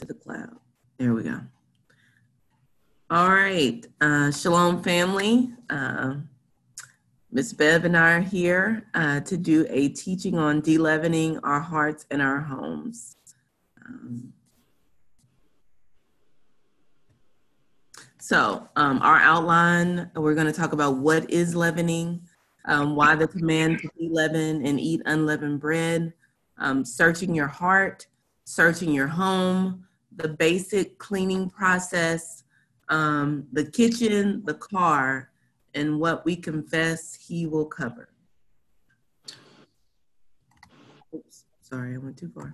to the cloud. There we go. All right, uh, Shalom family. Uh, Ms. Bev and I are here uh, to do a teaching on deleavening our hearts and our homes. Um, so, um, our outline, we're going to talk about what is leavening, um, why the command to de-leaven and eat unleavened bread, um, searching your heart, searching your home, the basic cleaning process, um, the kitchen, the car, and what we confess he will cover. Oops, sorry, I went too far.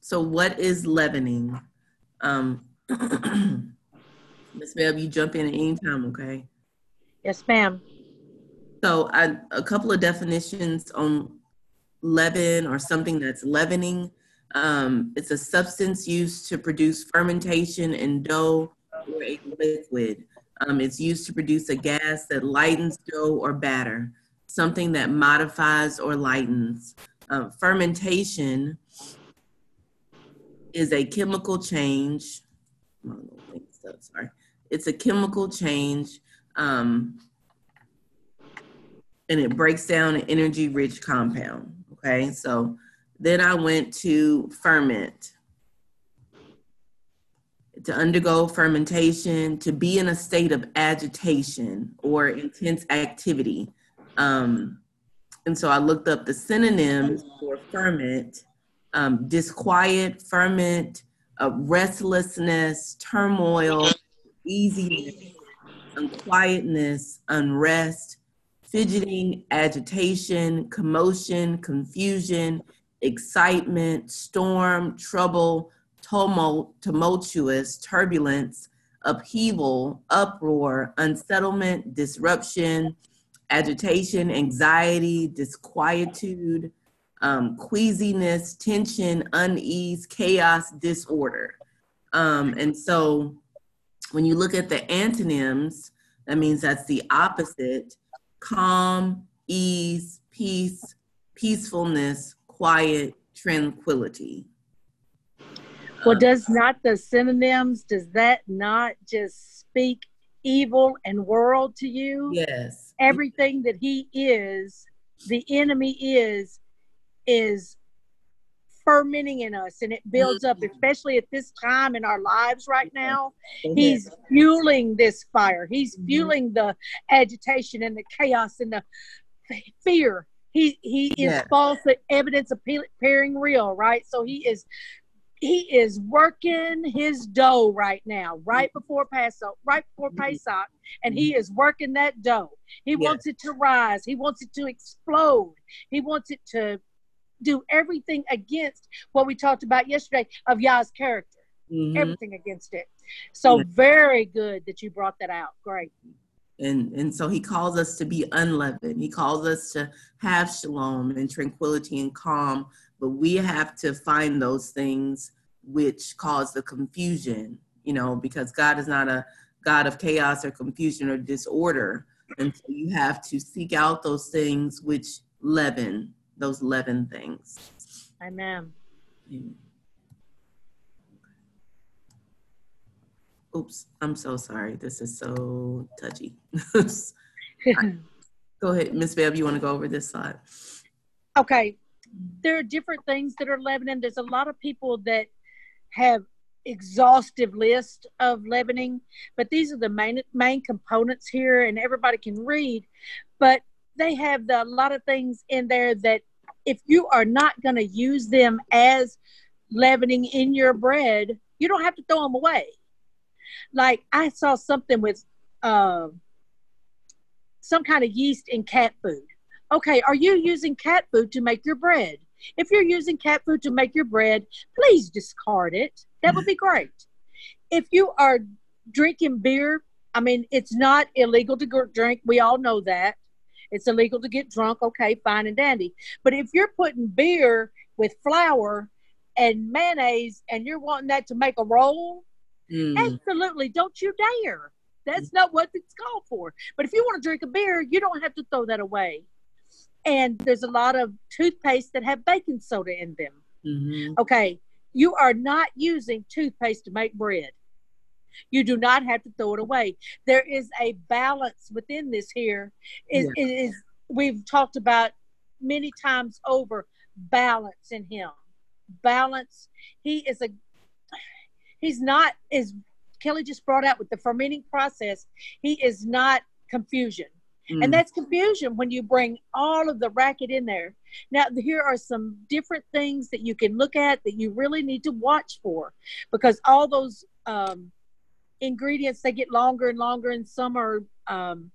So, what is leavening? Um, Ms. Bev, you jump in at any time, okay? Yes, ma'am. So, I, a couple of definitions on leaven or something that's leavening. Um, it's a substance used to produce fermentation in dough or a liquid. Um, it's used to produce a gas that lightens dough or batter, something that modifies or lightens. Uh, fermentation is a chemical change. Sorry, it's a chemical change, um, and it breaks down an energy-rich compound. Okay, so then I went to ferment to undergo fermentation, to be in a state of agitation or intense activity. Um, and so I looked up the synonyms for ferment um, disquiet, ferment, uh, restlessness, turmoil, easiness, unquietness, unrest, fidgeting, agitation, commotion, confusion, excitement, storm, trouble, tumult, tumultuous, turbulence, upheaval, uproar, unsettlement, disruption, agitation, anxiety, disquietude, um, queasiness, tension, unease, chaos, disorder. Um, and so when you look at the antonyms, that means that's the opposite calm, ease, peace, peacefulness, quiet, tranquility. Well, does not the synonyms, does that not just speak evil and world to you? Yes. Everything that he is, the enemy is, is fermenting in us and it builds up, mm-hmm. especially at this time in our lives right now. He's fueling this fire, he's mm-hmm. fueling the agitation and the chaos and the fear. He, he is yeah. false evidence appearing real, right? So he is he is working his dough right now, right before Passover, right before mm-hmm. Pesach, and he is working that dough. He yes. wants it to rise. He wants it to explode. He wants it to do everything against what we talked about yesterday of Yah's character. Mm-hmm. Everything against it. So very good that you brought that out. Great. And and so he calls us to be unleavened. He calls us to have shalom and tranquility and calm. But we have to find those things which cause the confusion you know because god is not a god of chaos or confusion or disorder. And so you have to seek out those things which leaven those leaven things. Amen oops i'm so sorry this is so touchy go ahead miss Bev. you want to go over this slide okay there are different things that are leavening. There's a lot of people that have exhaustive list of leavening, but these are the main main components here, and everybody can read. But they have the, a lot of things in there that if you are not going to use them as leavening in your bread, you don't have to throw them away. Like I saw something with uh, some kind of yeast in cat food okay, are you using cat food to make your bread? If you're using cat food to make your bread, please discard it. That would be great. If you are drinking beer, I mean, it's not illegal to drink. We all know that. It's illegal to get drunk. Okay, fine and dandy. But if you're putting beer with flour and mayonnaise and you're wanting that to make a roll, mm. absolutely don't you dare. That's not what it's called for. But if you want to drink a beer, you don't have to throw that away and there's a lot of toothpaste that have baking soda in them. Mm-hmm. Okay, you are not using toothpaste to make bread. You do not have to throw it away. There is a balance within this here. Is yeah. is we've talked about many times over balance in him. Balance. He is a he's not as Kelly just brought out with the fermenting process, he is not confusion. Mm. And that's confusion when you bring all of the racket in there. Now, here are some different things that you can look at that you really need to watch for because all those um, ingredients they get longer and longer, and some are um,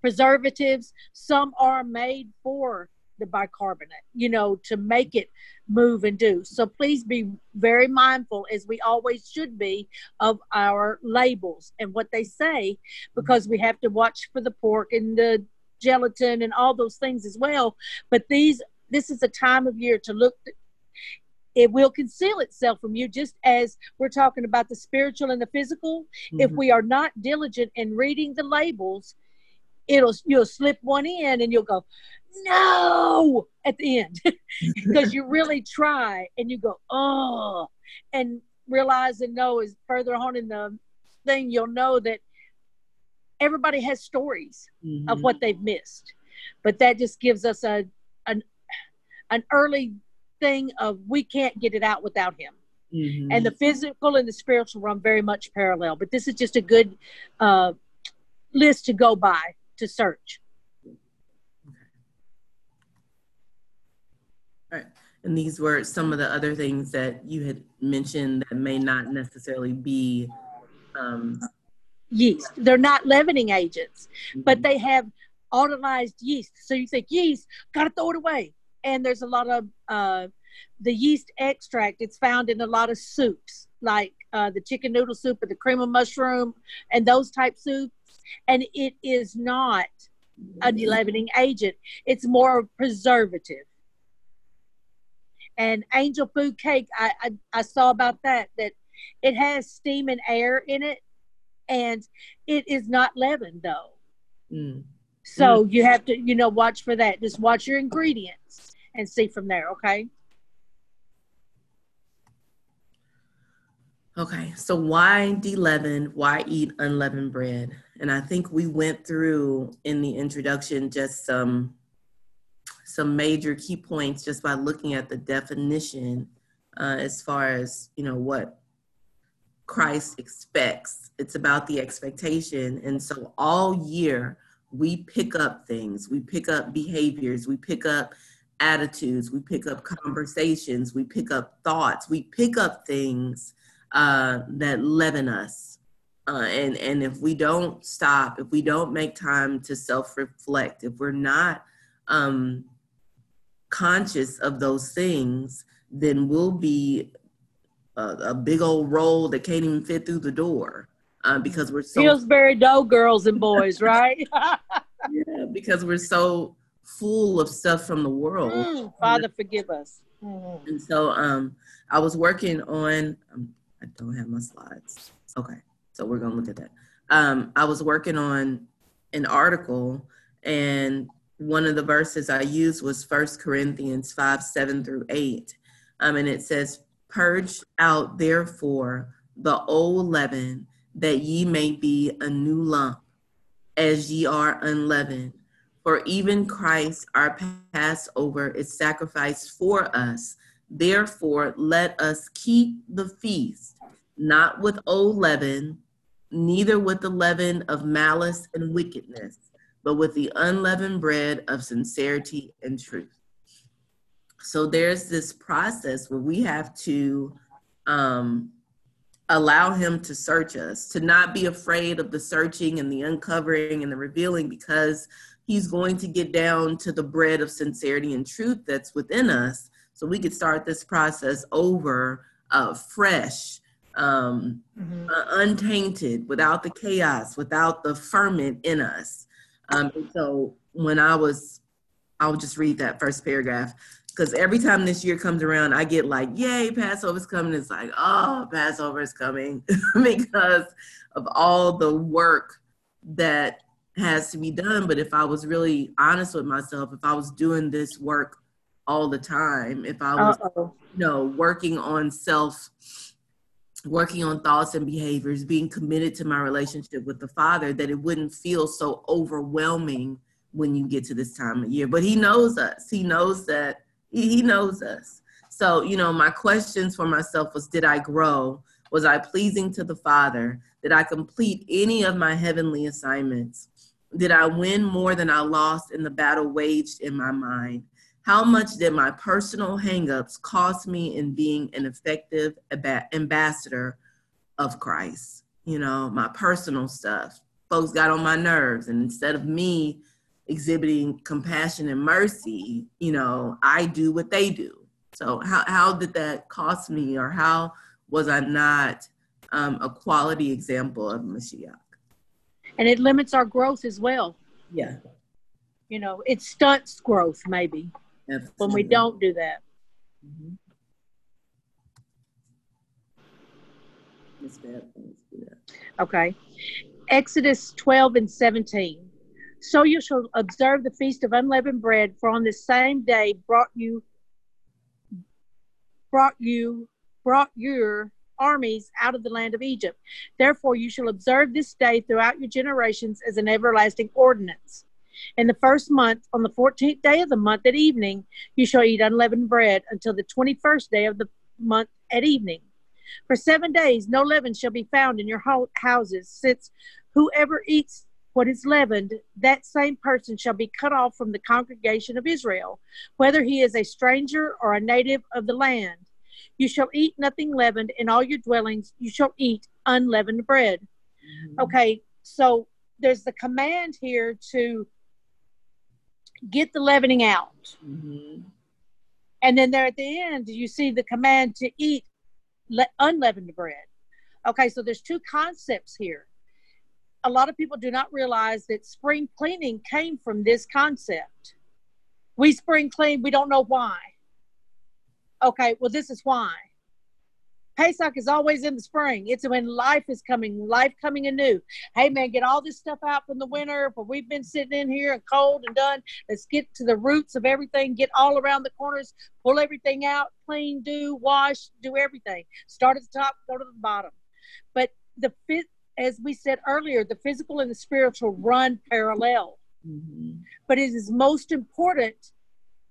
preservatives, some are made for the bicarbonate, you know, to make it move and do. So please be very mindful, as we always should be, of our labels and what they say, because we have to watch for the pork and the gelatin and all those things as well. But these, this is a time of year to look. It will conceal itself from you, just as we're talking about the spiritual and the physical. Mm-hmm. If we are not diligent in reading the labels, it'll you'll slip one in and you'll go no at the end because you really try and you go oh and realize and know is further on in the thing you'll know that everybody has stories mm-hmm. of what they've missed but that just gives us a an an early thing of we can't get it out without him mm-hmm. and the physical and the spiritual run very much parallel but this is just a good uh, list to go by to search Right. And these were some of the other things that you had mentioned that may not necessarily be um, yeast. They're not leavening agents, mm-hmm. but they have autolyzed yeast. So you think yeast, gotta throw it away. And there's a lot of uh, the yeast extract. It's found in a lot of soups, like uh, the chicken noodle soup or the cream of mushroom and those type soups. And it is not a leavening agent. It's more preservative and angel food cake I, I, I saw about that that it has steam and air in it and it is not leavened though mm. so mm. you have to you know watch for that just watch your ingredients and see from there okay okay so why de-leaven? Why eat unleavened bread? And i think we went through in the introduction just some some major key points just by looking at the definition uh, as far as you know what Christ expects. It's about the expectation, and so all year we pick up things, we pick up behaviors, we pick up attitudes, we pick up conversations, we pick up thoughts, we pick up things uh, that leaven us. Uh, and and if we don't stop, if we don't make time to self reflect, if we're not um, conscious of those things, then we'll be a, a big old roll that can't even fit through the door uh, because we're so Pillsbury Dough girls and boys, right? yeah, because we're so full of stuff from the world. Mm, Father, forgive us. Mm. And so, um, I was working on. Um, I don't have my slides. Okay, so we're gonna look at that. Um, I was working on an article, and one of the verses I used was First Corinthians 5 7 through 8. Um, and it says, Purge out therefore the old leaven, that ye may be a new lump, as ye are unleavened. For even Christ, our Passover, is sacrificed for us. Therefore, let us keep the feast, not with old leaven, neither with the leaven of malice and wickedness but with the unleavened bread of sincerity and truth. So there's this process where we have to um, allow Him to search us, to not be afraid of the searching and the uncovering and the revealing, because He's going to get down to the bread of sincerity and truth that's within us. So we could start this process over uh, fresh, um, mm-hmm. uh, untainted, without the chaos, without the ferment in us. Um, and so when I was, I'll just read that first paragraph because every time this year comes around, I get like, yay, Passover's coming. It's like, oh, Passover is coming because of all the work that has to be done. But if I was really honest with myself, if I was doing this work all the time if I was, Uh-oh. you know, working on self, working on thoughts and behaviors, being committed to my relationship with the Father, that it wouldn't feel so overwhelming when you get to this time of year. But He knows us. He knows that He, knows us. So, you know, my questions for myself was Did I grow? Was I pleasing to the Father? Did I complete any of my heavenly assignments? Did I win more than I lost in the battle waged in my mind? How much did my personal hangups cost me in being an effective ambassador of Christ? You know, my personal stuff. Folks got on my nerves, and instead of me exhibiting compassion and mercy, you know, I do what they do. So, how, how did that cost me, or how was I not um, a quality example of Mashiach? And it limits our growth as well. Yeah. You know, it stunts growth maybe Absolutely. when we don't do that. Mm-hmm. Okay. Exodus 12 and 17. So you shall observe the feast of unleavened bread, for on this same day brought you brought you brought your armies out of the land of Egypt. Therefore, you shall observe this day throughout your generations as an everlasting ordinance. In the first month, on the fourteenth day of the month at evening, you shall eat unleavened bread until the twenty first day of the month at evening. For seven days, no leaven shall be found in your houses, since whoever eats what is leavened, that same person shall be cut off from the congregation of Israel, whether he is a stranger or a native of the land. You shall eat nothing leavened in all your dwellings. You shall eat unleavened bread. Mm-hmm. Okay, so there's the command here to get the leavening out. Mm-hmm. And then there at the end, you see the command to eat le- unleavened bread. Okay, so there's two concepts here. A lot of people do not realize that spring cleaning came from this concept. We spring clean, we don't know why. Okay, well, this is why. Pesach is always in the spring. It's when life is coming, life coming anew. Hey man, get all this stuff out from the winter, but we've been sitting in here and cold and done. Let's get to the roots of everything, get all around the corners, pull everything out, clean, do, wash, do everything. Start at the top, go to the bottom. But the fit as we said earlier, the physical and the spiritual run parallel. Mm-hmm. But it is most important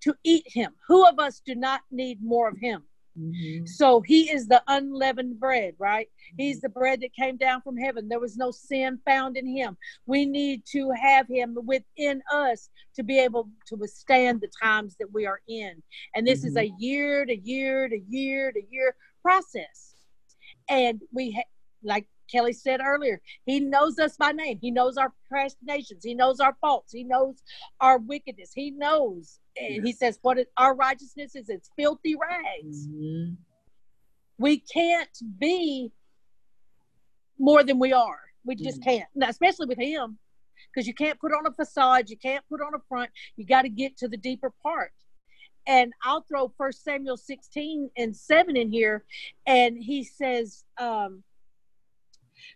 to eat him. Who of us do not need more of him? Mm-hmm. So he is the unleavened bread, right? Mm-hmm. He's the bread that came down from heaven. There was no sin found in him. We need to have him within us to be able to withstand the times that we are in. And this mm-hmm. is a year to year to year to year process. And we, ha- like Kelly said earlier, he knows us by name. He knows our procrastinations. He knows our faults. He knows our wickedness. He knows. And he says, What is, our righteousness is it's filthy rags. Mm-hmm. We can't be more than we are. We just mm-hmm. can't, now, especially with him, because you can't put on a facade. You can't put on a front. You got to get to the deeper part and I'll throw First Samuel 16 and 7 in here. And he says, um,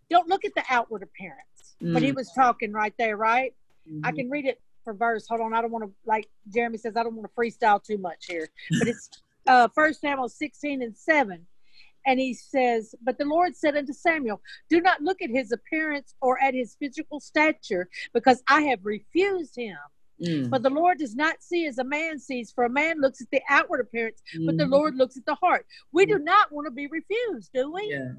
don't look at the outward appearance. Mm. But he was talking right there, right? Mm-hmm. I can read it for verse. Hold on, I don't want to like Jeremy says. I don't want to freestyle too much here, but it's uh First Samuel sixteen and seven, and he says, "But the Lord said unto Samuel, Do not look at his appearance or at his physical stature, because I have refused him." Mm. But the Lord does not see as a man sees, for a man looks at the outward appearance, mm. but the mm-hmm. Lord looks at the heart. We mm. do not want to be refused, do we? Yeah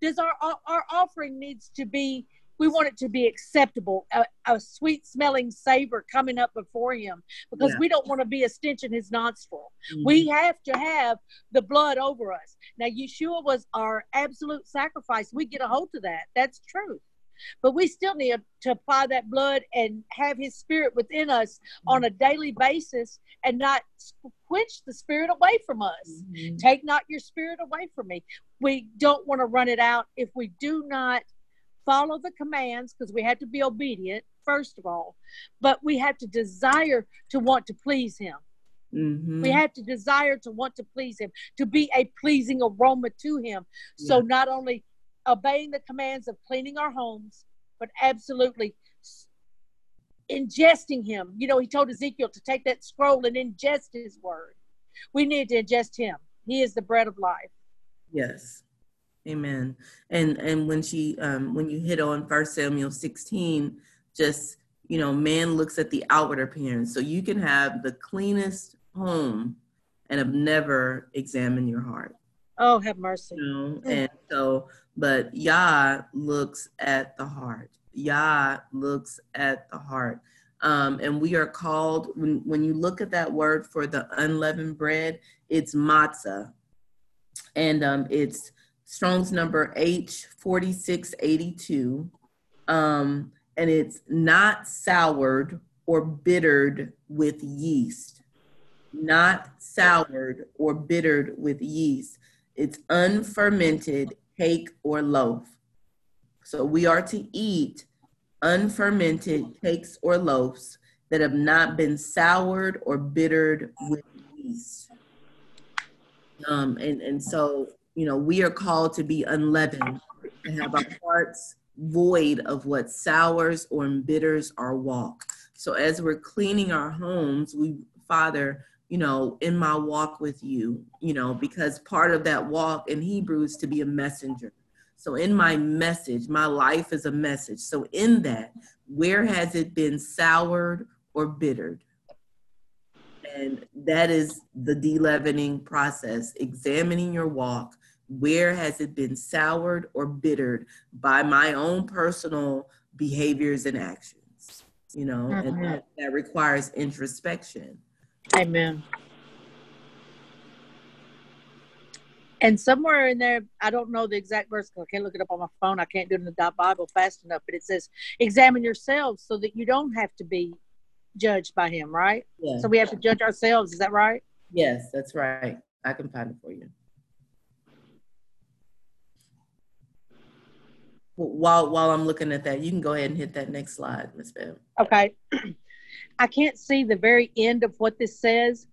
does our our offering needs to be we want it to be acceptable a, a sweet smelling savor coming up before him because yeah. we don't want to be a stench in his nostril mm-hmm. we have to have the blood over us now yeshua was our absolute sacrifice we get a hold of that that's true but we still need to apply that blood and have his spirit within us on a daily basis and not quench the spirit away from us. Mm-hmm. Take not your spirit away from me. We don't want to run it out if we do not follow the commands because we have to be obedient, first of all, but we have to desire to want to please him. Mm-hmm. We have to desire to want to please him, to be a pleasing aroma to him. So not only obeying the commands of cleaning our homes, but absolutely ingesting him. You know, he told Ezekiel to take that scroll and ingest his word. We need to ingest him. He is the bread of life. Yes. Amen. And and when she um when you hit on first Samuel 16, just you know, man looks at the outward appearance. So you can have the cleanest home and have never examined your heart. Oh, have mercy. You know? And so, but Yah looks at the heart. Yah looks at the heart. Um, and we are called, when, when you look at that word for the unleavened bread, it's matzah. And um, it's Strong's number H4682. Um, and it's not soured or bittered with yeast. Not soured or bittered with yeast. It's unfermented cake or loaf. So we are to eat unfermented cakes or loaves that have not been soured or bittered with yeast. Um, and, and so, you know, we are called to be unleavened and have our hearts void of what sours or embitters our walk. So as we're cleaning our homes, we, Father, you know, in my walk with you, you know, because part of that walk in Hebrew is to be a messenger. So in my message, my life is a message. So in that, where has it been soured or bittered? And that is the deleavening process, examining your walk. Where has it been soured or bittered by my own personal behaviors and actions? You know, mm-hmm. and that, that requires introspection. Amen. And somewhere in there, I don't know the exact verse because I can't look it up on my phone. I can't do it in the Bible fast enough, but it says, examine yourselves so that you don't have to be judged by him, right? Yeah. So we have to judge ourselves. Is that right? Yes, that's right. I can find it for you. While while I'm looking at that, you can go ahead and hit that next slide, Ms. Bev. Okay. I can't see the very end of what this says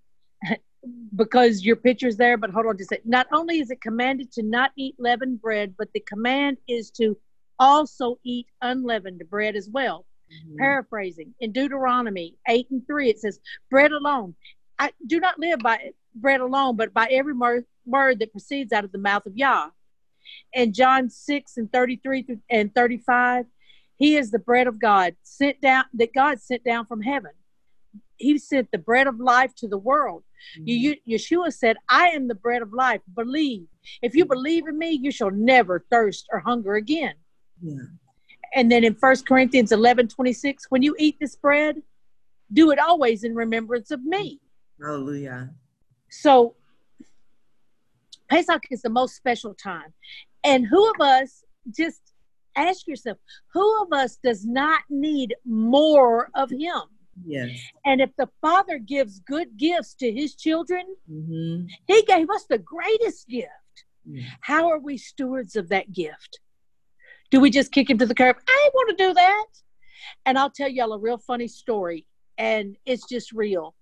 because your picture's there, but hold on just a second. Not only is it commanded to not eat leavened bread, but the command is to also eat unleavened bread as well. Mm-hmm. Paraphrasing in Deuteronomy 8 and 3, it says, Bread alone. I do not live by bread alone, but by every word that proceeds out of the mouth of Yah. And John 6 and 33 and 35, he is the bread of God sent down that God sent down from heaven. He sent the bread of life to the world. Mm-hmm. Yeshua said, I am the bread of life. Believe. If you believe in me, you shall never thirst or hunger again. Yeah. And then in First Corinthians 11 26, when you eat this bread, do it always in remembrance of me. Hallelujah. So Pesach is the most special time. And who of us just ask yourself, who of us does not need more of him? Yes. And if the Father gives good gifts to his children, mm-hmm. he gave us the greatest gift. Mm. How are we stewards of that gift? Do we just kick him to the curb? I want to do that. And I'll tell y'all a real funny story, and it's just real.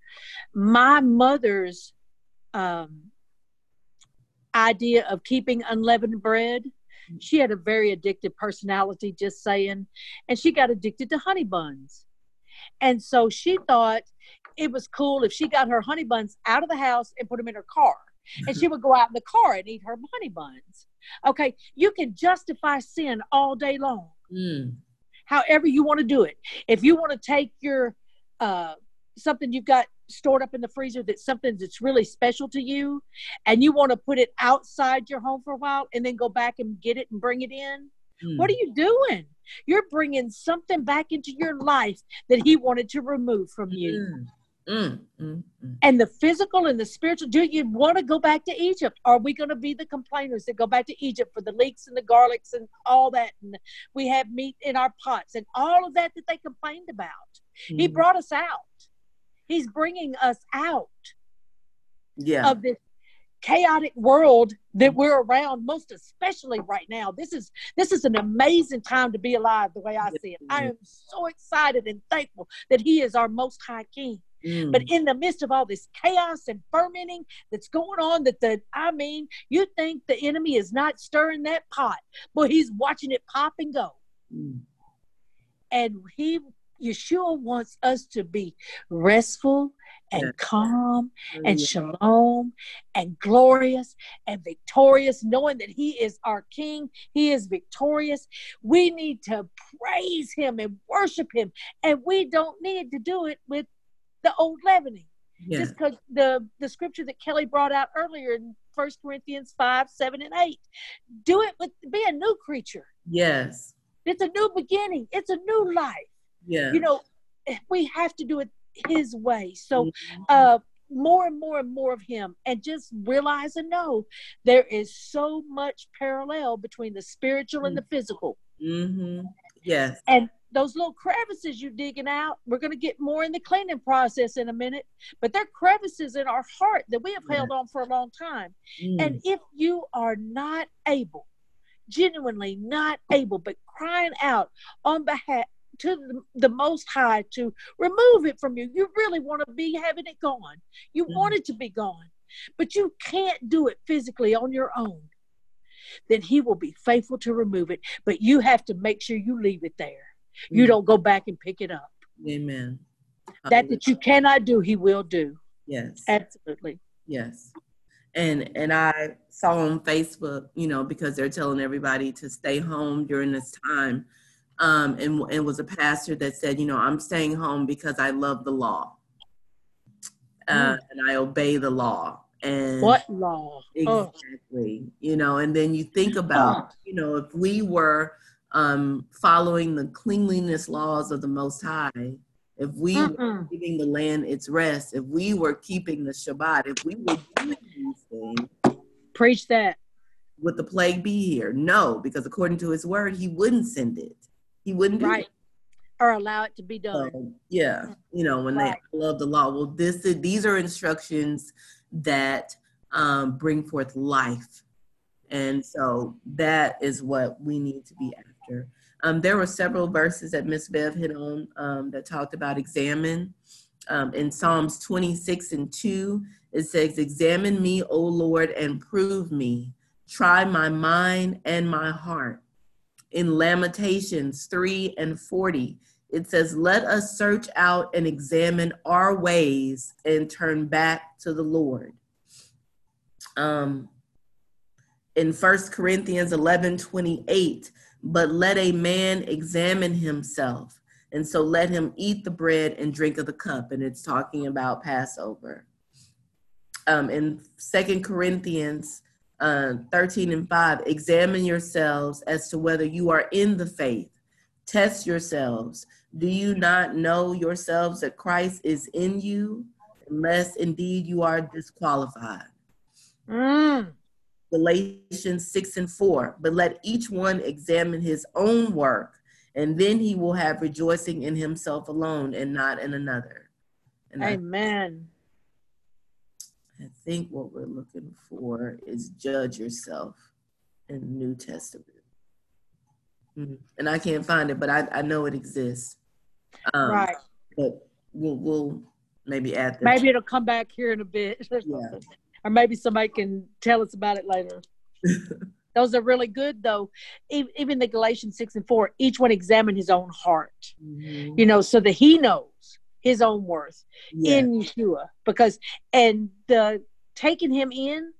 My mother's um, idea of keeping unleavened bread she had a very addictive personality, just saying, and she got addicted to honey buns. And so she thought it was cool if she got her honey buns out of the house and put them in her car. And she would go out in the car and eat her honey buns. Okay, you can justify sin all day long. Mm. However, you want to do it. If you want to take your uh, something you've got stored up in the freezer that's something that's really special to you and you want to put it outside your home for a while and then go back and get it and bring it in mm. what are you doing you're bringing something back into your life that he wanted to remove from you mm. Mm. And the physical and the spiritual. Do you want to go back to Egypt? Are we going to be the complainers that go back to Egypt for the leeks and the garlics and all that? And we have meat in our pots and all of that that they complained about. He mm. brought us out. He's bringing us out yeah. of this chaotic world that we're around most especially right now this is this is an amazing time to be alive the way i see it i am so excited and thankful that he is our most high king mm. but in the midst of all this chaos and fermenting that's going on that the i mean you think the enemy is not stirring that pot but he's watching it pop and go mm. and he Yeshua wants us to be restful and calm and shalom and glorious and victorious, knowing that He is our King. He is victorious. We need to praise Him and worship Him. And we don't need to do it with the old leavening. Yeah. Just because the, the scripture that Kelly brought out earlier in First Corinthians 5, 7, and 8. Do it with be a new creature. Yes. It's a new beginning. It's a new life. Yeah. You know, we have to do it his way. So mm-hmm. uh more and more and more of him and just realize and know there is so much parallel between the spiritual and the physical mm-hmm. yes and those little crevices you're digging out we're going to get more in the cleaning process in a minute but they're crevices in our heart that we have yeah. held on for a long time mm. and if you are not able genuinely not able but crying out on behalf to the, Most High to remove it from you. You really want to be having it gone. You mm-hmm. want it to be gone, but you can't do it physically on your own. Then He will be faithful to remove it, but you have to make sure you leave it there. Mm-hmm. You don't go back and pick it up. Amen. That that you cannot do, He will do. Yes. Absolutely. Yes and and I saw on Facebook, you know, because they're telling everybody to stay home during this time um, and, and was a pastor that said, you know, I'm staying home because I love the law uh, mm. and I obey the law. And what law? Exactly. Oh. You know, and then you think about, you know, if we were um, following the cleanliness laws of the Most High, if we Mm-mm. were giving the land its rest, if we were keeping the Shabbat, if we were doing these things, preach that. Would the plague be here? No, because according to his word, he wouldn't send it. He wouldn't right. Or allow it to be done. Yeah. You know, when right. they love the law. Well, this is, these are instructions that um, bring forth life. And so that is what we need to be after. Um, there were several verses that Miss Bev hit on um, that talked about examine. Um, in Psalms 26 and 2, it says, Examine me, O Lord, and prove me. Try my mind and my heart in Lamentations 3 and 40. It says, Let us search out and examine our ways and turn back to the Lord. Um, in First Corinthians 11 28, but let a man examine himself. And so let him eat the bread and drink of the cup. And it's talking about Passover. Um, in Second Corinthians uh, 13 and 5 examine yourselves as to whether you are in the faith. Test yourselves. Do you not know yourselves that christ is in you unless indeed you are disqualified? Mm. galatians 6 and 4 but let each one examine his own work and then he will have rejoicing in himself alone and not in another. And amen I think what we're looking for is judge yourself in the New Testament. Mm-hmm. And I can't find it, but I, I know it exists. Um, right. But we'll, we'll maybe add that. Maybe it'll come back here in a bit. yeah. Or maybe somebody can tell us about it later. Those are really good, though. Even the Galatians 6 and 4, each one examine his own heart, mm-hmm. you know, so that he knows his own worth yeah. in Yeshua. Because, and the taking him in,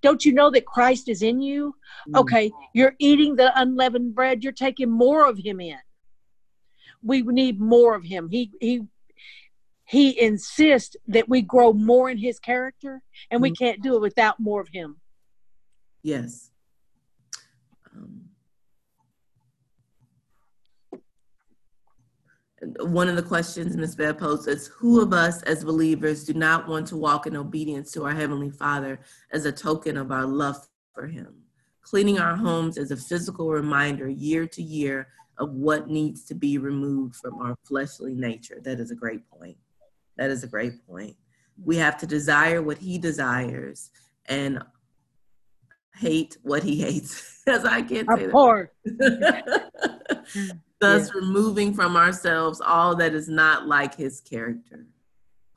don't you know that Christ is in you? Mm. Okay, you're eating the unleavened bread, you're taking more of him in. We need more of him. He, he, he insists that we grow more in his character, and we mm. can't do it without more of him. Yes. Um, one of the questions Ms. Bev posed is who of us as believers do not want to walk in obedience to our Heavenly Father as a token of our love for Him? Cleaning our homes is a physical reminder year to year of what needs to be removed from our fleshly nature. That is a great point. That is a great point. We have to desire what He desires and hate what He hates. As I can't say of course. thus yeah. removing from ourselves all that is not like his character.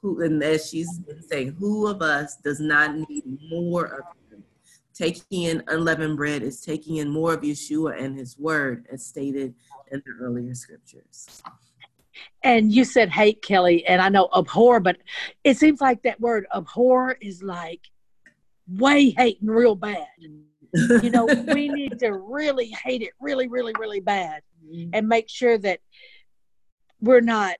Who, and as she's been saying, who of us does not need more of him? Taking in unleavened bread is taking in more of Yeshua and his word, as stated in the earlier scriptures. And you said hate, Kelly, and I know abhor, but it seems like that word abhor is like way hating real bad. You know, we need to really hate it really, really, really bad mm-hmm. and make sure that we're not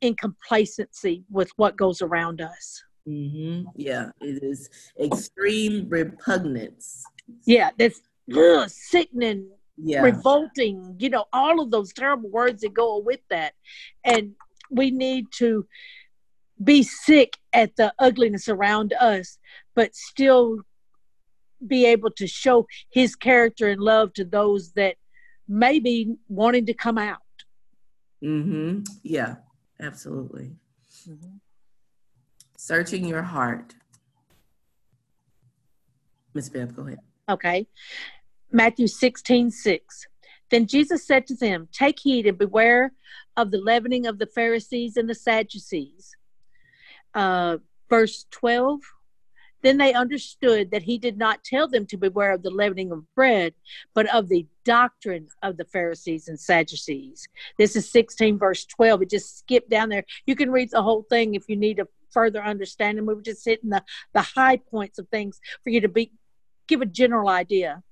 in complacency with what goes around us. Mm-hmm. Yeah, it is extreme repugnance. Yeah, that's ugh, sickening, yeah. revolting, you know, all of those terrible words that go with that. And we need to be sick at the ugliness around us, but still be able to show his character and love to those that may be wanting to come out. Mm-hmm. Yeah, absolutely. Mm-hmm. Searching your heart. Miss Bev, go ahead. Okay. Matthew 16, 6. Then Jesus said to them, Take heed and beware of the leavening of the Pharisees and the Sadducees. Uh, verse 12. Then they understood that he did not tell them to beware of the leavening of bread, but of the doctrine of the Pharisees and Sadducees. This is 16, verse 12. It just skipped down there. You can read the whole thing if you need a further understanding. We were just hitting the, the high points of things for you to be give a general idea.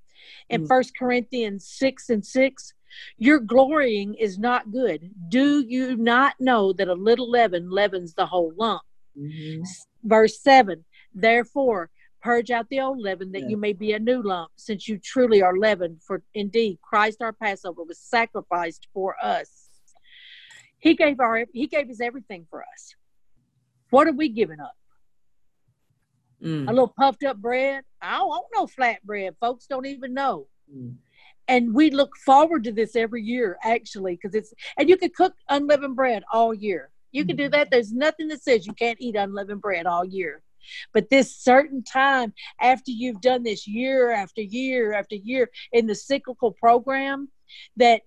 In mm. First Corinthians 6 and 6, your glorying is not good. Do you not know that a little leaven leavens the whole lump? Mm-hmm. Verse 7 Therefore, purge out the old leaven that yeah. you may be a new lump, since you truly are leavened. For indeed, Christ our Passover was sacrificed for us. He gave our he gave his everything for us. What are we giving up? Mm. A little puffed up bread. I don't want no flat bread. Folks don't even know. Mm. And we look forward to this every year, actually, because it's and you can cook unleavened bread all year. You can do mm. that. There's nothing that says you can't eat unleavened bread all year. But this certain time after you've done this year after year after year in the cyclical program, that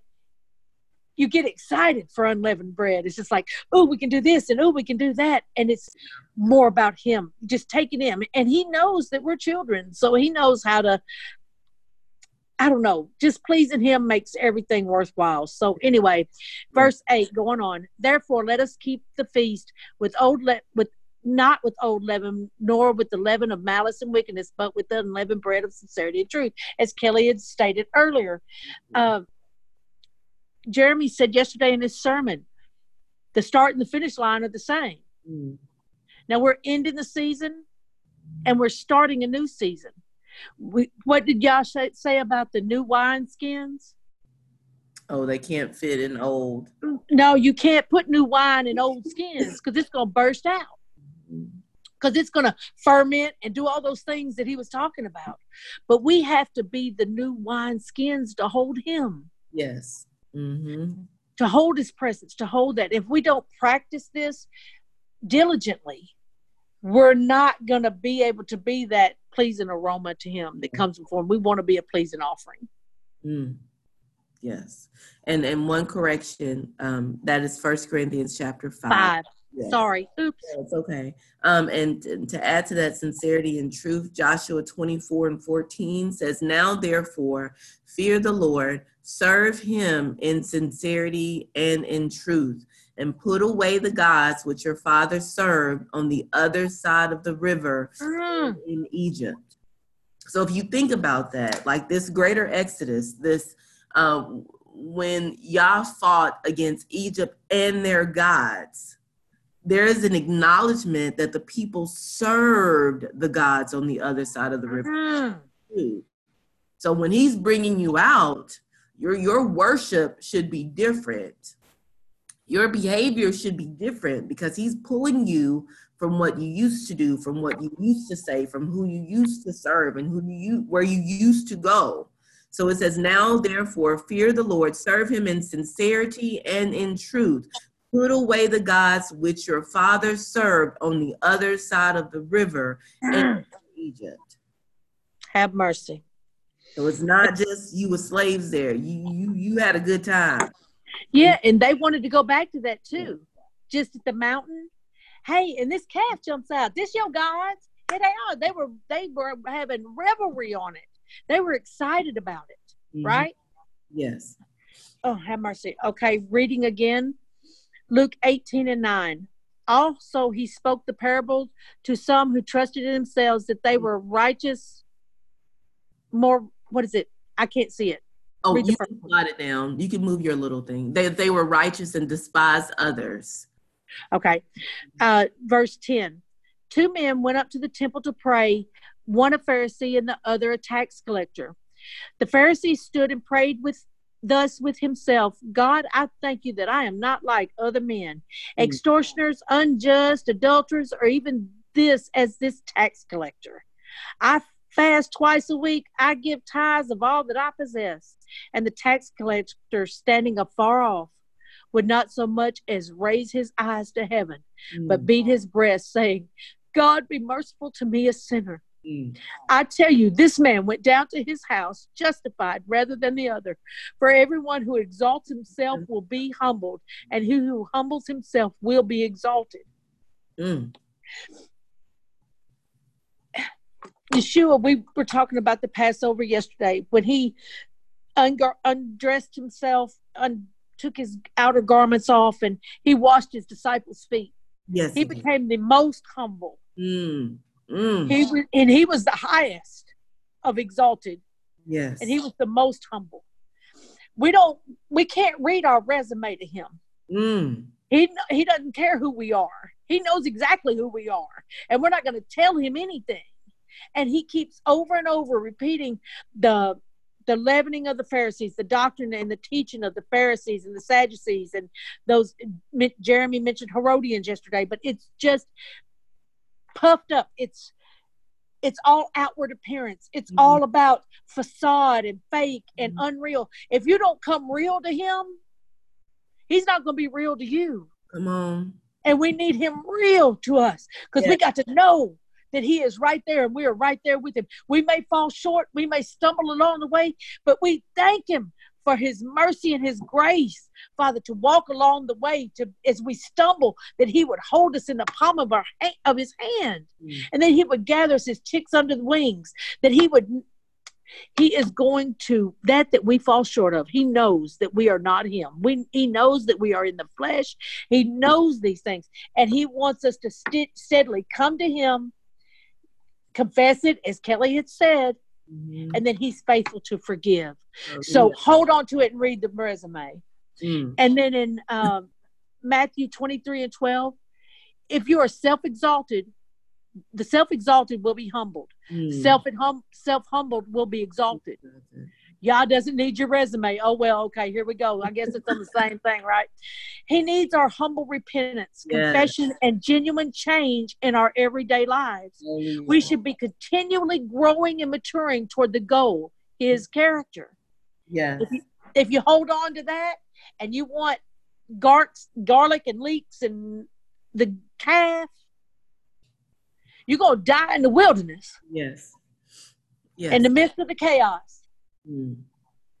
you get excited for unleavened bread. It's just like, oh, we can do this and oh, we can do that. And it's more about him, just taking him. And he knows that we're children. So he knows how to, I don't know, just pleasing him makes everything worthwhile. So anyway, verse 8 going on. Therefore, let us keep the feast with old le- with not with old leaven, nor with the leaven of malice and wickedness, but with the unleavened bread of sincerity and truth, as Kelly had stated earlier. Uh, Jeremy said yesterday in his sermon, the start and the finish line are the same. Mm. Now we're ending the season and we're starting a new season. We, what did y'all say, say about the new wine skins? Oh, they can't fit in old. No, you can't put new wine in old skins because it's going to burst out. Because it's going to ferment and do all those things that he was talking about. But we have to be the new wine skins to hold him. Yes mm-hmm. to hold his presence, to hold that. If we don't practice this diligently, we're not going to be able to be that pleasing aroma to him that comes before him. We want to be a pleasing offering. Mm. Yes. And and one correction, um, that is First Corinthians chapter five. Five. Sorry. Oops. Yeah, it's okay. Um, and, and to add to that sincerity and truth, Joshua 24 and 14 says, Now therefore, fear the Lord, serve him in sincerity and in truth, and put away the gods which your father served on the other side of the river mm. in Egypt. So if you think about that, like this greater exodus, this uh, when Yah fought against Egypt and their gods, there is an acknowledgement that the people served the gods on the other side of the river. Mm-hmm. So when he's bringing you out, your your worship should be different. Your behavior should be different because he's pulling you from what you used to do, from what you used to say, from who you used to serve and who you where you used to go. So it says, Now therefore fear the Lord, serve him in sincerity and in truth. Put away the gods which your fathers served on the other side of the river in Egypt. Have mercy. So it's not just you were slaves there. You you you had a good time. Yeah, and they wanted to go back to that too. Just at the mountain. Hey, and this calf jumps out. This your gods? Here they are. They were they were having revelry on it. They were excited about it, mm-hmm. right? Yes. Oh, have mercy. Okay, reading again. Luke 18 and 9. Also, he spoke the parable to some who trusted in themselves that they were righteous. More, what is it? I can't see it. Oh, Read you can jot it down. You can move your little thing. They they were righteous and despised others. Okay. Uh, verse 10. Two men went up to the temple to pray, one a Pharisee and the other a tax collector. The Pharisee stood and prayed with thus with himself, God, I thank you that I am not like other men, mm. extortioners, unjust, adulterers, or even this as this tax collector. I fast twice a week. I give tithes of all that I possess. And the tax collector, standing afar off, would not so much as raise his eyes to heaven, mm. but beat his breast, saying, God be merciful to me, a sinner. Mm. I tell you, this man went down to his house justified rather than the other. For everyone who exalts himself mm. will be humbled, and he who humbles himself will be exalted. Mm. Yeshua, we were talking about the Passover yesterday when he ungar- undressed himself, un- took his outer garments off, and he washed his disciples' feet. Yes, he became the most humble. Mm. Mm. He was, and he was the highest of exalted. Yes. And he was the most humble. We don't, we can't read our resume to him. Mm. He he doesn't care who we are. He knows exactly who we are, and we're not going to tell him anything. And he keeps over and over repeating the the leavening of the Pharisees, the doctrine and the teaching of the Pharisees and the Sadducees, and those. Jeremy mentioned Herodians yesterday, but it's just puffed up. It's it's all outward appearance. It's mm-hmm. all about facade and fake and mm-hmm. unreal. If you don't come real to him, he's not going to be real to you. Come on. And we need him real to us because yeah. we got to know that he is right there and we are right there with him. We may fall short, we may stumble along the way, but we thank him for his mercy and his grace, Father, to walk along the way to as we stumble, that he would hold us in the palm of our of his hand. Mm. And then he would gather us as chicks under the wings, that he would he is going to that that we fall short of he knows that we are not him we he knows that we are in the flesh he knows these things and he wants us to st- steadily come to him confess it as kelly had said mm-hmm. and then he's faithful to forgive. Oh, so yeah. hold on to it and read the resume. Mm. And then in um, Matthew 23 and 12, if you are self exalted, the self exalted will be humbled. Mm. Self hum- self humbled will be exalted. Yah doesn't need your resume. Oh, well, okay, here we go. I guess it's on the same thing, right? He needs our humble repentance, yes. confession, and genuine change in our everyday lives. We should be continually growing and maturing toward the goal, his character. Yeah. If you, if you hold on to that and you want gar- garlic and leeks and the calf, you're going to die in the wilderness. Yes. Yes. In the midst of the chaos. Mm.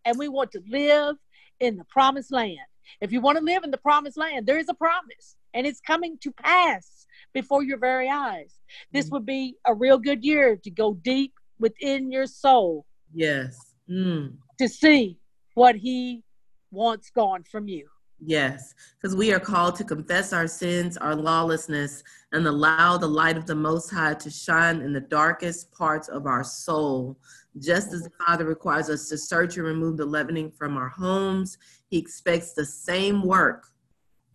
And we want to live in the promised land. If you want to live in the promised land, there is a promise and it's coming to pass before your very eyes. This mm. would be a real good year to go deep within your soul. Yes. Mm. To see what he wants gone from you. Yes, because we are called to confess our sins, our lawlessness, and allow the light of the Most High to shine in the darkest parts of our soul just as the Father requires us to search and remove the leavening from our homes, He expects the same work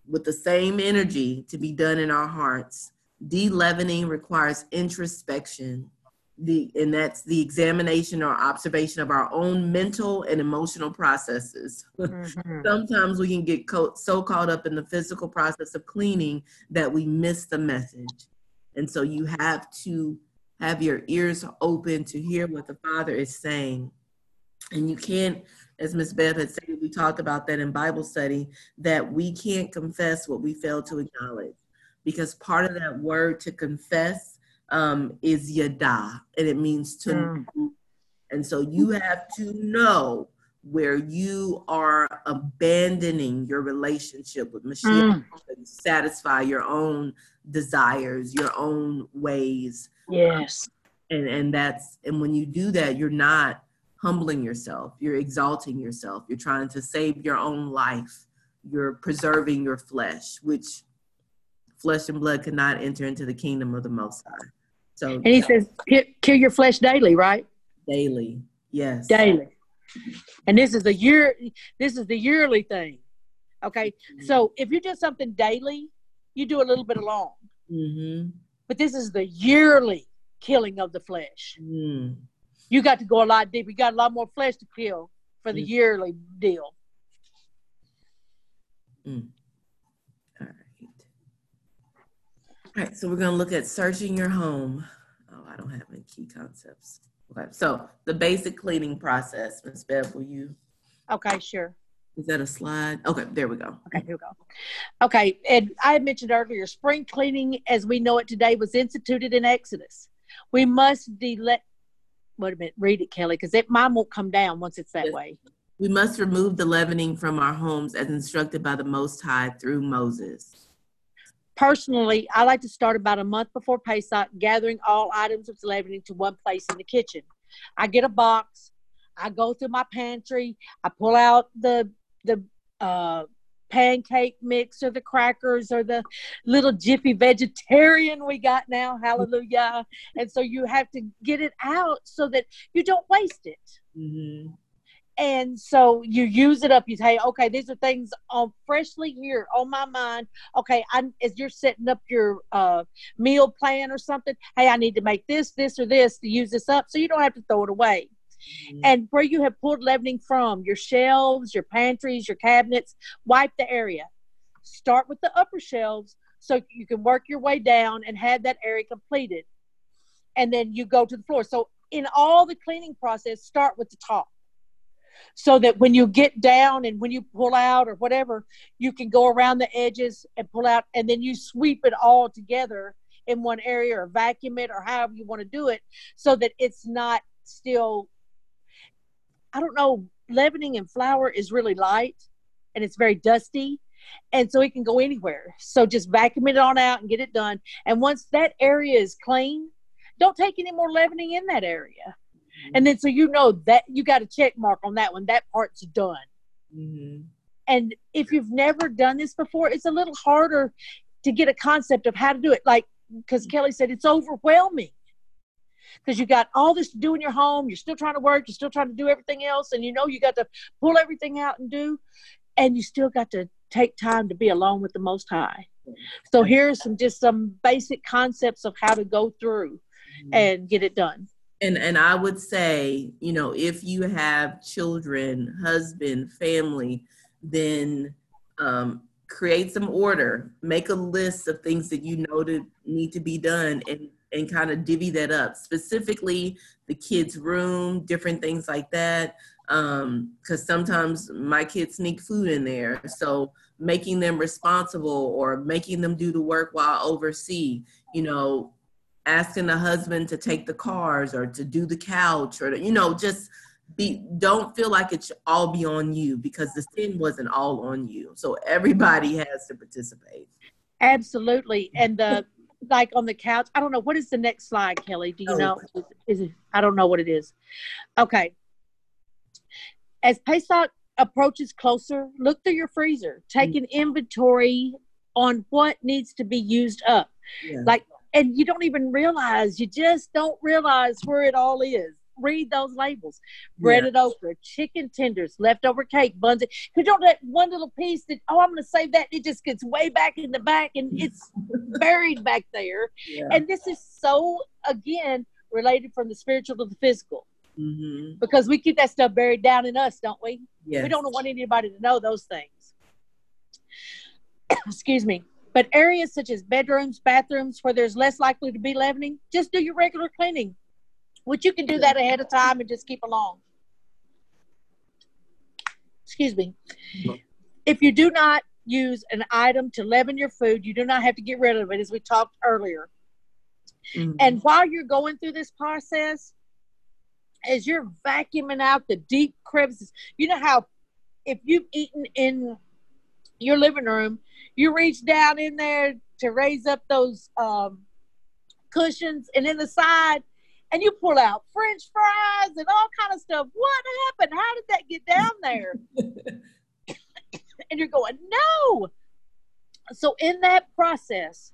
with the same energy to be done in our hearts. De-leavening requires introspection, the, and that's the examination or observation of our own mental and emotional processes. Mm-hmm. Sometimes we can get co- so caught up in the physical process of cleaning that we miss the message. And so you have to have your ears open to hear what the Father is saying. And you can't, as Miss Beth had said, we talked about that in Bible study, that we can't confess what we fail to acknowledge. Because part of that word to confess um, is yada, and it means to mm. know. And so you have to know where you are abandoning your relationship with Mashiach mm. satisfy your own desires, your own ways. Yes. And and that's and when you do that, you're not humbling yourself, you're exalting yourself, you're trying to save your own life, you're preserving your flesh, which flesh and blood cannot enter into the kingdom of the Most High. So, and he says, kill your flesh daily, right? Daily, yes. Daily. And this is the year. This is the yearly thing. Okay, mm-hmm. so if you do something daily, you do a little bit along. Mm-hmm. But this is the yearly killing of the flesh. Mm. You got to go a lot deeper. You got a lot more flesh to kill for the mm. yearly deal. Mm. All right. All right. So we're going to look at searching your home. Oh, I don't have any key concepts. Okay. So the basic cleaning process, Ms. Bev, will you? Okay, sure. Is that a slide? Okay, there we go. Okay, here we go. Okay, and I had mentioned earlier, spring cleaning as we know it today was instituted in Exodus. We must delete. Wait a minute, read it, Kelly, because it mine won't come down once it's that yes. way. We must remove the leavening from our homes as instructed by the Most High through Moses. Personally, I like to start about a month before Pesach, gathering all items of leavening to one place in the kitchen. I get a box, I go through my pantry, I pull out the the uh, pancake mix or the crackers or the little jiffy vegetarian we got now hallelujah and so you have to get it out so that you don't waste it mm-hmm. And so you use it up you say okay these are things on freshly here on my mind okay I'm as you're setting up your uh, meal plan or something hey i need to make this this or this to use this up so you don't have to throw it away Mm-hmm. And where you have pulled leavening from, your shelves, your pantries, your cabinets, wipe the area. Start with the upper shelves so you can work your way down and have that area completed. And then you go to the floor. So in all the cleaning process, start with the top. So that when you get down and when you pull out or whatever, you can go around the edges and pull out, and then you sweep it all together in one area or vacuum it or however you want to do it so that it's not still I don't know, leavening and flour is really light and it's very dusty. And so it can go anywhere. So just vacuum it on out and get it done. And once that area is clean, don't take any more leavening in that area. And then so you know that you got a check mark on that one. That part's done. Mm-hmm. And if you've never done this before, it's a little harder to get a concept of how to do it. Like, because Kelly said, it's overwhelming because you got all this to do in your home. You're still trying to work. You're still trying to do everything else. And you know you got to pull everything out and do. And you still got to take time to be alone with the Most High. So here's some just some basic concepts of how to go through mm-hmm. and get it done. And and I would say, you know, if you have children, husband, family, then um, create some order. Make a list of things that you know to need to be done, and and kind of divvy that up specifically the kids room different things like that because um, sometimes my kids sneak food in there so making them responsible or making them do the work while I oversee you know asking the husband to take the cars or to do the couch or to, you know just be don't feel like it should all be on you because the sin wasn't all on you so everybody has to participate absolutely and the like on the couch. I don't know what is the next slide, Kelly. Do you oh. know? Is, it? I don't know what it is. Okay. As Pesach approaches closer, look through your freezer. Take mm. an inventory on what needs to be used up. Yeah. Like, and you don't even realize. You just don't realize where it all is read those labels. Breaded yeah. okra, chicken tenders, leftover cake, buns. You don't that one little piece that oh I'm going to save that. It just gets way back in the back and it's buried back there. Yeah. And this is so again related from the spiritual to the physical. Mm-hmm. Because we keep that stuff buried down in us, don't we? Yes. We don't want anybody to know those things. Excuse me. But areas such as bedrooms, bathrooms, where there's less likely to be leavening, just do your regular cleaning which you can do that ahead of time and just keep along. Excuse me. If you do not use an item to leaven your food, you do not have to get rid of it, as we talked earlier. Mm-hmm. And while you're going through this process, as you're vacuuming out the deep crevices, you know how if you've eaten in your living room, you reach down in there to raise up those um, cushions, and in the side, and you pull out French fries and all kind of stuff. What happened? How did that get down there? and you're going, no. So in that process,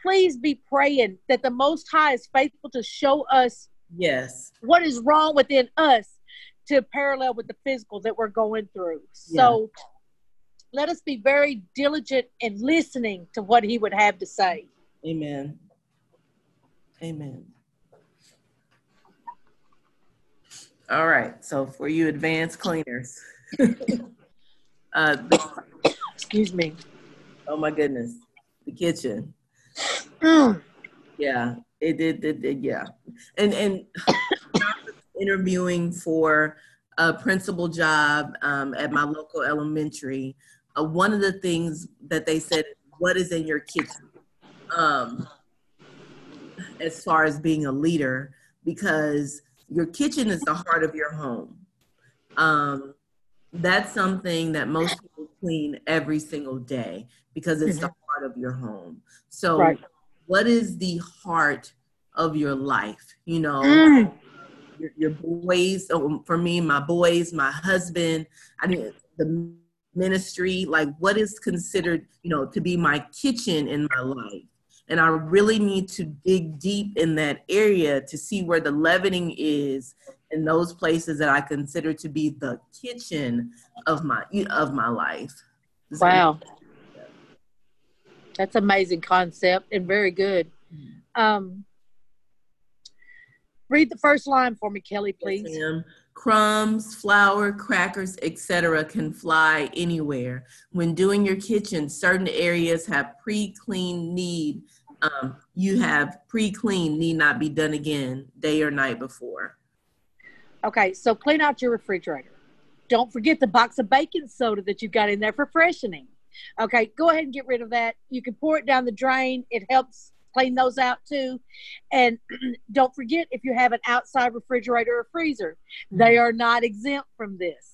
please be praying that the Most High is faithful to show us yes what is wrong within us to parallel with the physical that we're going through. So yeah. Let us be very diligent in listening to what He would have to say. Amen. Amen. All right. So for you advanced cleaners, uh, the, excuse me. Oh my goodness, the kitchen. Mm. Yeah, it did. It, it, yeah, and and interviewing for a principal job um, at my local elementary. Uh, one of the things that they said, "What is in your kitchen?" Um, as far as being a leader, because your kitchen is the heart of your home. Um, that's something that most people clean every single day because it's mm-hmm. the heart of your home. So, right. what is the heart of your life? You know, mm. your, your, boys. Oh, for me, my boys, my husband. I mean, the ministry. Like, what is considered, you know, to be my kitchen in my life? And I really need to dig deep in that area to see where the leavening is in those places that I consider to be the kitchen of my of my life. Wow. That's amazing concept and very good. Um, read the first line for me, Kelly, please. Yes, Crumbs, flour, crackers, etc. can fly anywhere. When doing your kitchen, certain areas have pre-clean need. Um, you have pre-clean need not be done again day or night before. Okay, so clean out your refrigerator. Don't forget the box of baking soda that you've got in there for freshening. Okay, go ahead and get rid of that. You can pour it down the drain. It helps clean those out too. And don't forget if you have an outside refrigerator or freezer, they are not exempt from this.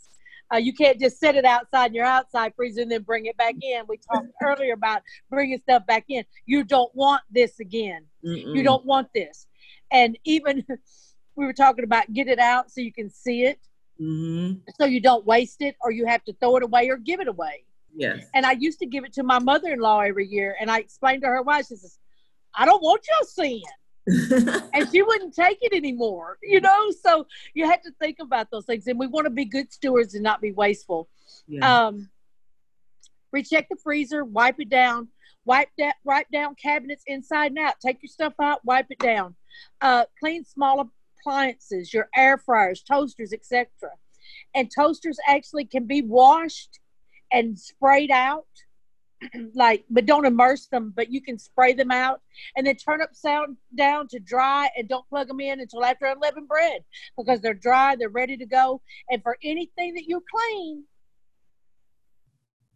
Uh, you can't just set it outside in your outside freezer and then bring it back in. We talked earlier about bringing stuff back in. You don't want this again. Mm-mm. You don't want this. And even we were talking about get it out so you can see it, mm-hmm. so you don't waste it or you have to throw it away or give it away. Yes. And I used to give it to my mother in law every year, and I explained to her why. She says, I don't want you seeing. and she wouldn't take it anymore, you know. So you had to think about those things, and we want to be good stewards and not be wasteful. Yeah. Um, recheck the freezer, wipe it down, wipe that, wipe down cabinets inside and out. Take your stuff out, wipe it down. Uh, clean small appliances, your air fryers, toasters, etc. And toasters actually can be washed and sprayed out like but don't immerse them but you can spray them out and then turn upside down to dry and don't plug them in until after unleavened bread because they're dry they're ready to go. And for anything that you clean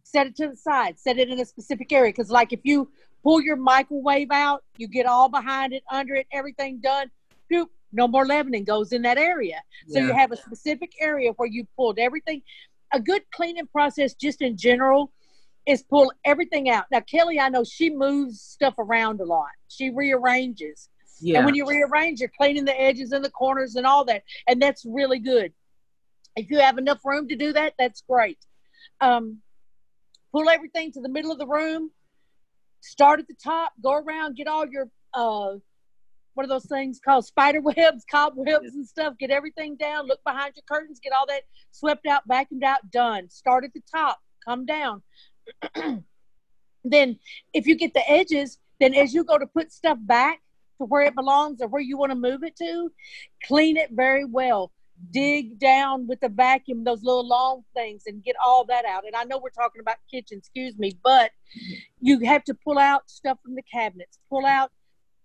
set it to the side set it in a specific area. Because like if you pull your microwave out you get all behind it under it everything done Whoop, no more leavening goes in that area. So yeah. you have a specific area where you pulled everything. A good cleaning process just in general is pull everything out. Now, Kelly, I know she moves stuff around a lot. She rearranges. Yeah. And when you rearrange, you're cleaning the edges and the corners and all that. And that's really good. If you have enough room to do that, that's great. Um, pull everything to the middle of the room. Start at the top, go around, get all your, uh, what are those things called? Spider webs, cobwebs, and stuff. Get everything down. Look behind your curtains. Get all that swept out, vacuumed out, done. Start at the top, come down then if you get the edges, then as you go to put stuff back to where it belongs or where you want to move it to, clean it very well. Dig down with the vacuum, those little long things, and get all that out. And I know we're talking about kitchen, excuse me, but you have to pull out stuff from the cabinets. Pull out,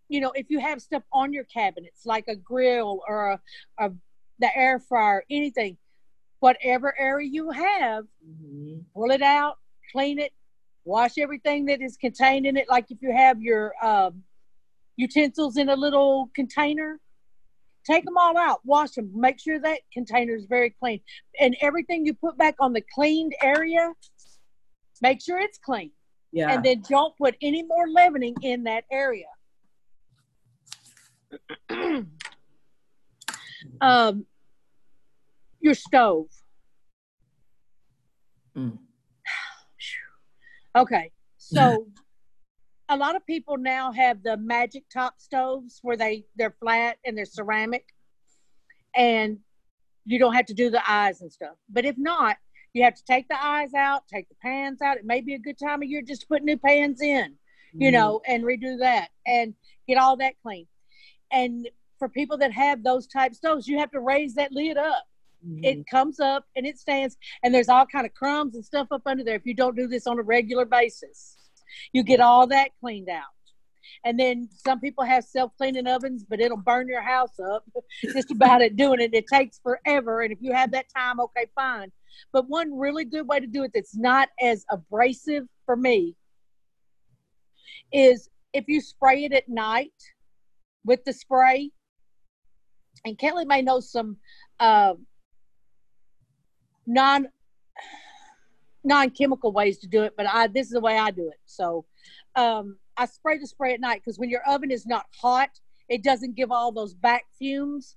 you know, if you have stuff on your cabinets, like a grill or a, a the air fryer, anything, whatever area you have, mm-hmm. pull it out, clean it, wash everything that is contained in it. Like if you have your um, utensils in a little container, take them all out, wash them, make sure that container is very clean. And everything you put back on the cleaned area, make sure it's clean. Yeah. And then don't put any more leavening in that area. Um, your stove. Mm. Okay, so a lot of people now have the magic top stoves where they they're flat and they're ceramic, and you don't have to do the eyes and stuff. But if not, you have to take the eyes out, take the pans out. It may be a good time of year just to put new pans in, you Mhm. know, and redo that and get all that clean. And for people that have those type stoves, you have to raise that lid up. Mhm. It comes up and it stands, and there's all kind of crumbs and stuff up under there. If you don't do this on a regular basis, you get all that cleaned out. And then some people have self cleaning ovens, but it'll burn your house up just about it doing it. It takes forever. And if you have that time, okay, fine. But one really good way to do it that's not as abrasive for me is if you spray it at night with the spray. And Kelly may know some uh, non non chemical ways to do it, but I this is the way I do it. So um, I spray the spray at night because when your oven is not hot, it doesn't give all those back fumes.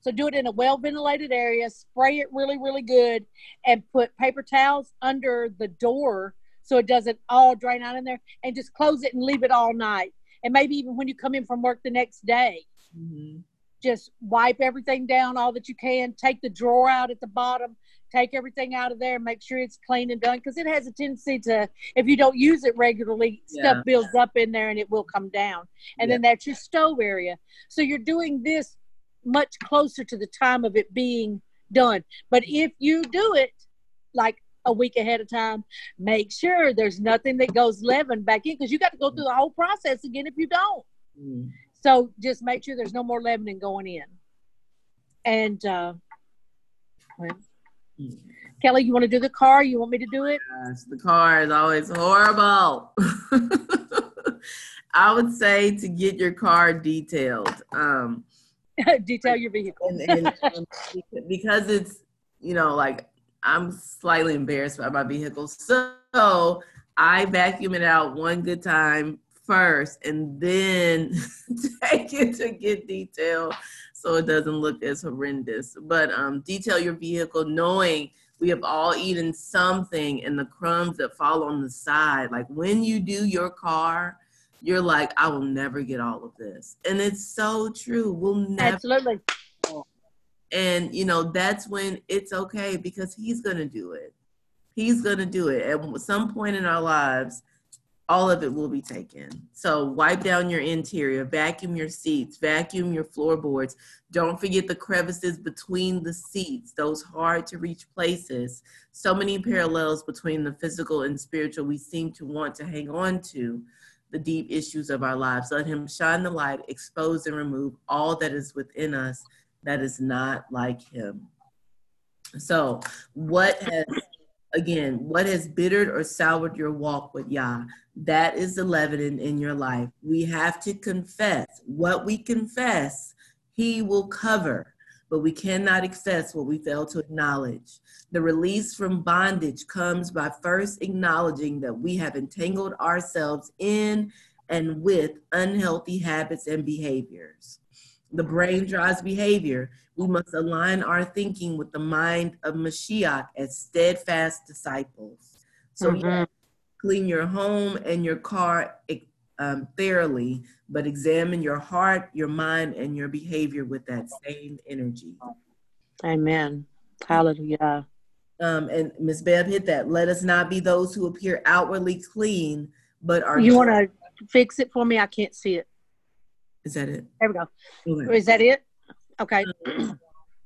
So do it in a well ventilated area, spray it really, really good, and put paper towels under the door so it doesn't all drain out in there, and just close it and leave it all night. And maybe even when you come in from work the next day, Mhm. Just wipe everything down all that you can. Take the drawer out at the bottom. Take everything out of there. Make sure it's clean and done because it has a tendency to, if you don't use it regularly, Yeah. stuff builds up in there and it will come down. And then that's your stove area. So you're doing this much closer to the time of it being done. But if you do it like a week ahead of time, make sure there's nothing that goes leaven back in because you got to go through the whole process again if you don't. Mhm. So just make sure there's no more leavening going in. And uh, well. Kelly, you want to do the car? You want me to do it? Gosh, the car is always horrible. I would say to get your car detailed. Um, Detail your vehicle. and, and, and because it's you know like i'm slightly embarrassed by my vehicle so i vacuum it out one good time first and then take it to get detail so it doesn't look as horrendous. But um, detail your vehicle knowing we have all eaten something and the crumbs that fall on the side. Like when you do your car you're like i will never get all of this. And it's so true. We'll never Absolutely. and you know that's when it's okay because he's gonna do it. He's gonna do it. At some point in our lives all of it will be taken so wipe down your interior vacuum your seats vacuum your floorboards don't forget the crevices between the seats those hard to reach places so many parallels between the physical and spiritual we seem to want to hang on to the deep issues of our lives let him shine the light expose and remove all that is within us that is not like him. So, what has, again, what has bittered or soured your walk with Yah? That is the leaven in your life. We have to confess. What we confess, He will cover, but we cannot confess what we fail to acknowledge. The release from bondage comes by first acknowledging that we have entangled ourselves in and with unhealthy habits and behaviors. The brain drives behavior. We must align our thinking with the mind of Mashiach as steadfast disciples. So Mhm. yeah, clean your home and your car um, thoroughly, but examine your heart, your mind, and your behavior with that same energy. Amen. Hallelujah. Um, and Ms. Bev hit that. Let us not be those who appear outwardly clean, but are. You want to fix it for me? I can't see it. Is that it? There we go. Okay. Is that it? Okay.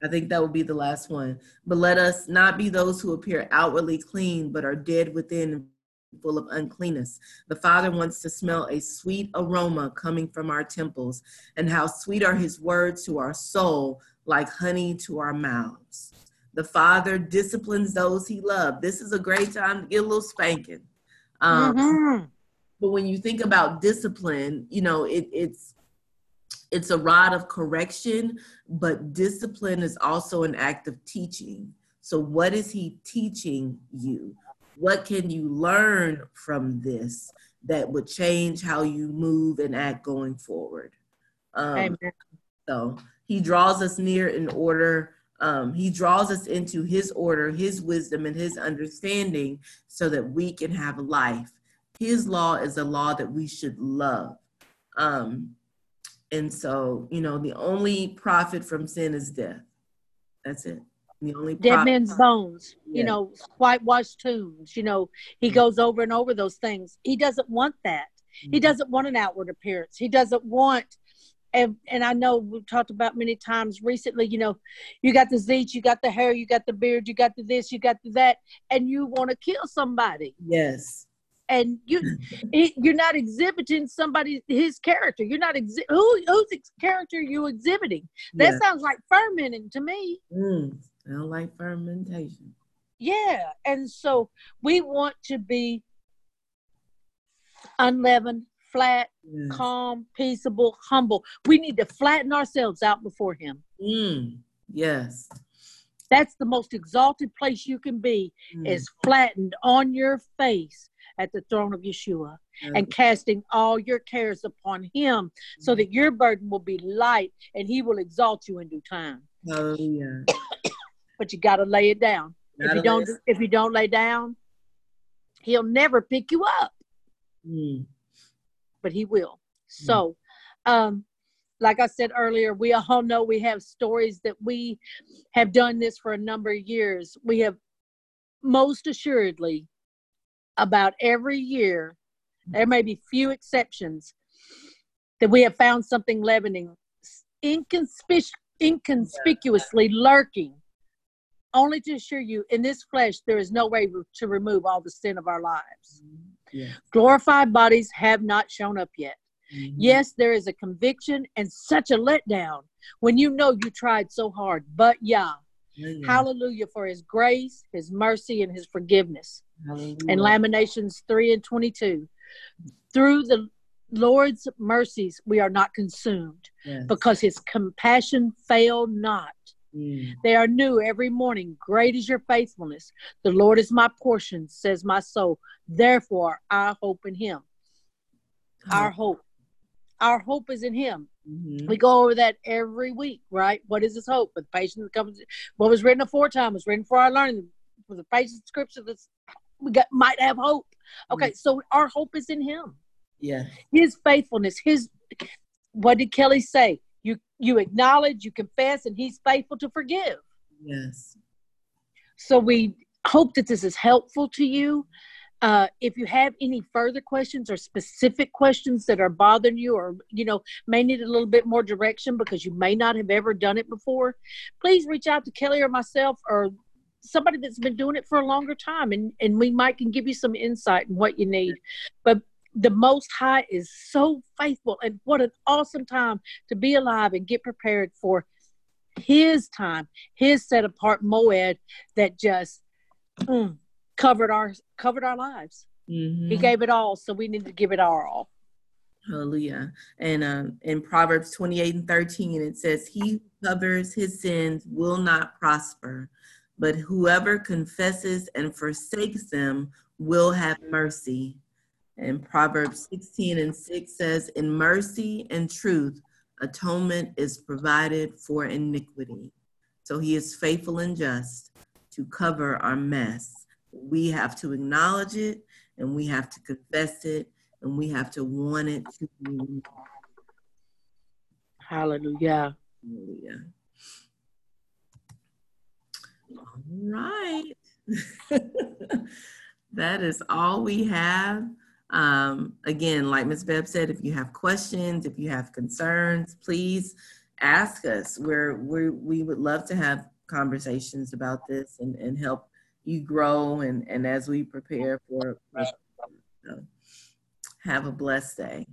I think that would be the last one. But let us not be those who appear outwardly clean, but are dead within, full of uncleanness. The Father wants to smell a sweet aroma coming from our temples, and how sweet are His words to our soul, like honey to our mouths. The Father disciplines those He loves. This is a great time to get a little spanking. Um, Mhm. but when you think about discipline, you know, it, it's it's a rod of correction, but discipline is also an act of teaching. So, what is he teaching you? What can you learn from this that would change how you move and act going forward? Um, Amen. so He draws us near in order. Um, he draws us into his order, his wisdom, and his understanding so that we can have life. His law is a law that we should love. Um, and so, you know, the only profit from sin is death. That's it. The only dead men's bones, you know, whitewashed tombs, you know, he goes over and over those things. He doesn't want that. He Mm-hmm. doesn't want an outward appearance. He doesn't want and and I know we've talked about many times recently, you know, you got the zeet, you got the hair, you got the beard, you got the this, you got the that, and you want to kill somebody. Yes. And you it, you're not exhibiting somebody his character. You're not exhi- who whose character you exhibiting. That Yeah. sounds like fermenting to me. Mm, Don't like fermentation. Yeah. And so we want to be unleavened, flat, calm, peaceable, humble. We need to flatten ourselves out before Him. Mm, yes. That's the most exalted place you can be, Mm, is flattened on your face at the throne of Yeshua and casting all your cares upon Him so that your burden will be light and He will exalt you in due time. Hallelujah. But you got to lay it down. If you don't, lay if you don't lay down, He'll never pick you up. Mm, but he will. So, um, like I said earlier, we all know we have stories that we have done this for a number of years. We have most assuredly, about every year, there may be few exceptions, that we have found something leavening, inconspic- inconspicuously lurking. Only to assure you, in this flesh, there is no way to remove all the sin of our lives. yeah. Glorified bodies have not shown up yet. Mhm. Yes, there is a conviction and such a letdown when you know you tried so hard. But yeah, Yeah. hallelujah for his grace, his mercy, and his forgiveness. Hallelujah. And Lamentations 3 and 22. Through the Lord's mercies, we are not consumed Yes. because his compassion fail not. Mm, They are new every morning. Great is your faithfulness. The Lord is my portion, says my soul. Therefore, I hope in him. Our hope. Our hope is in him. Mhm. We go over that every week, right? What is this hope? With patience that comes, what was written aforetime was written for our learning. For the patient scripture that we got might have hope. Okay, so our hope is in him. Yeah. His faithfulness. His what did Kelly say? You acknowledge, you confess, and he's faithful to forgive. Yes. So we hope that this is helpful to you. Uh, if you have any further questions or specific questions that are bothering you or you know may need a little bit more direction because you may not have ever done it before please reach out to kelly or myself or somebody that's been doing it for a longer time and and we might can give you some insight in what you need but the most high is so faithful and what an awesome time to be alive and get prepared for his time his set apart moed that just mm, covered our covered our lives Mhm. he gave it all so we need to give it our all Hallelujah. And um, in Proverbs 28 and 13, it says, He who covers his sins will not prosper, but whoever confesses and forsakes them will have mercy. And Proverbs 16 and 6 says, In mercy and truth, atonement is provided for iniquity. So he is faithful and just to cover our mess. We have to acknowledge it and we have to confess it and we have to want it to be hallelujah Hallelujah. All right. that is all we have. Um, again, like Ms. Bev said, if you have questions, if you have concerns, please ask us. We're, we we would love to have conversations about this and, and help you grow and, and as we prepare for, so, have a blessed day.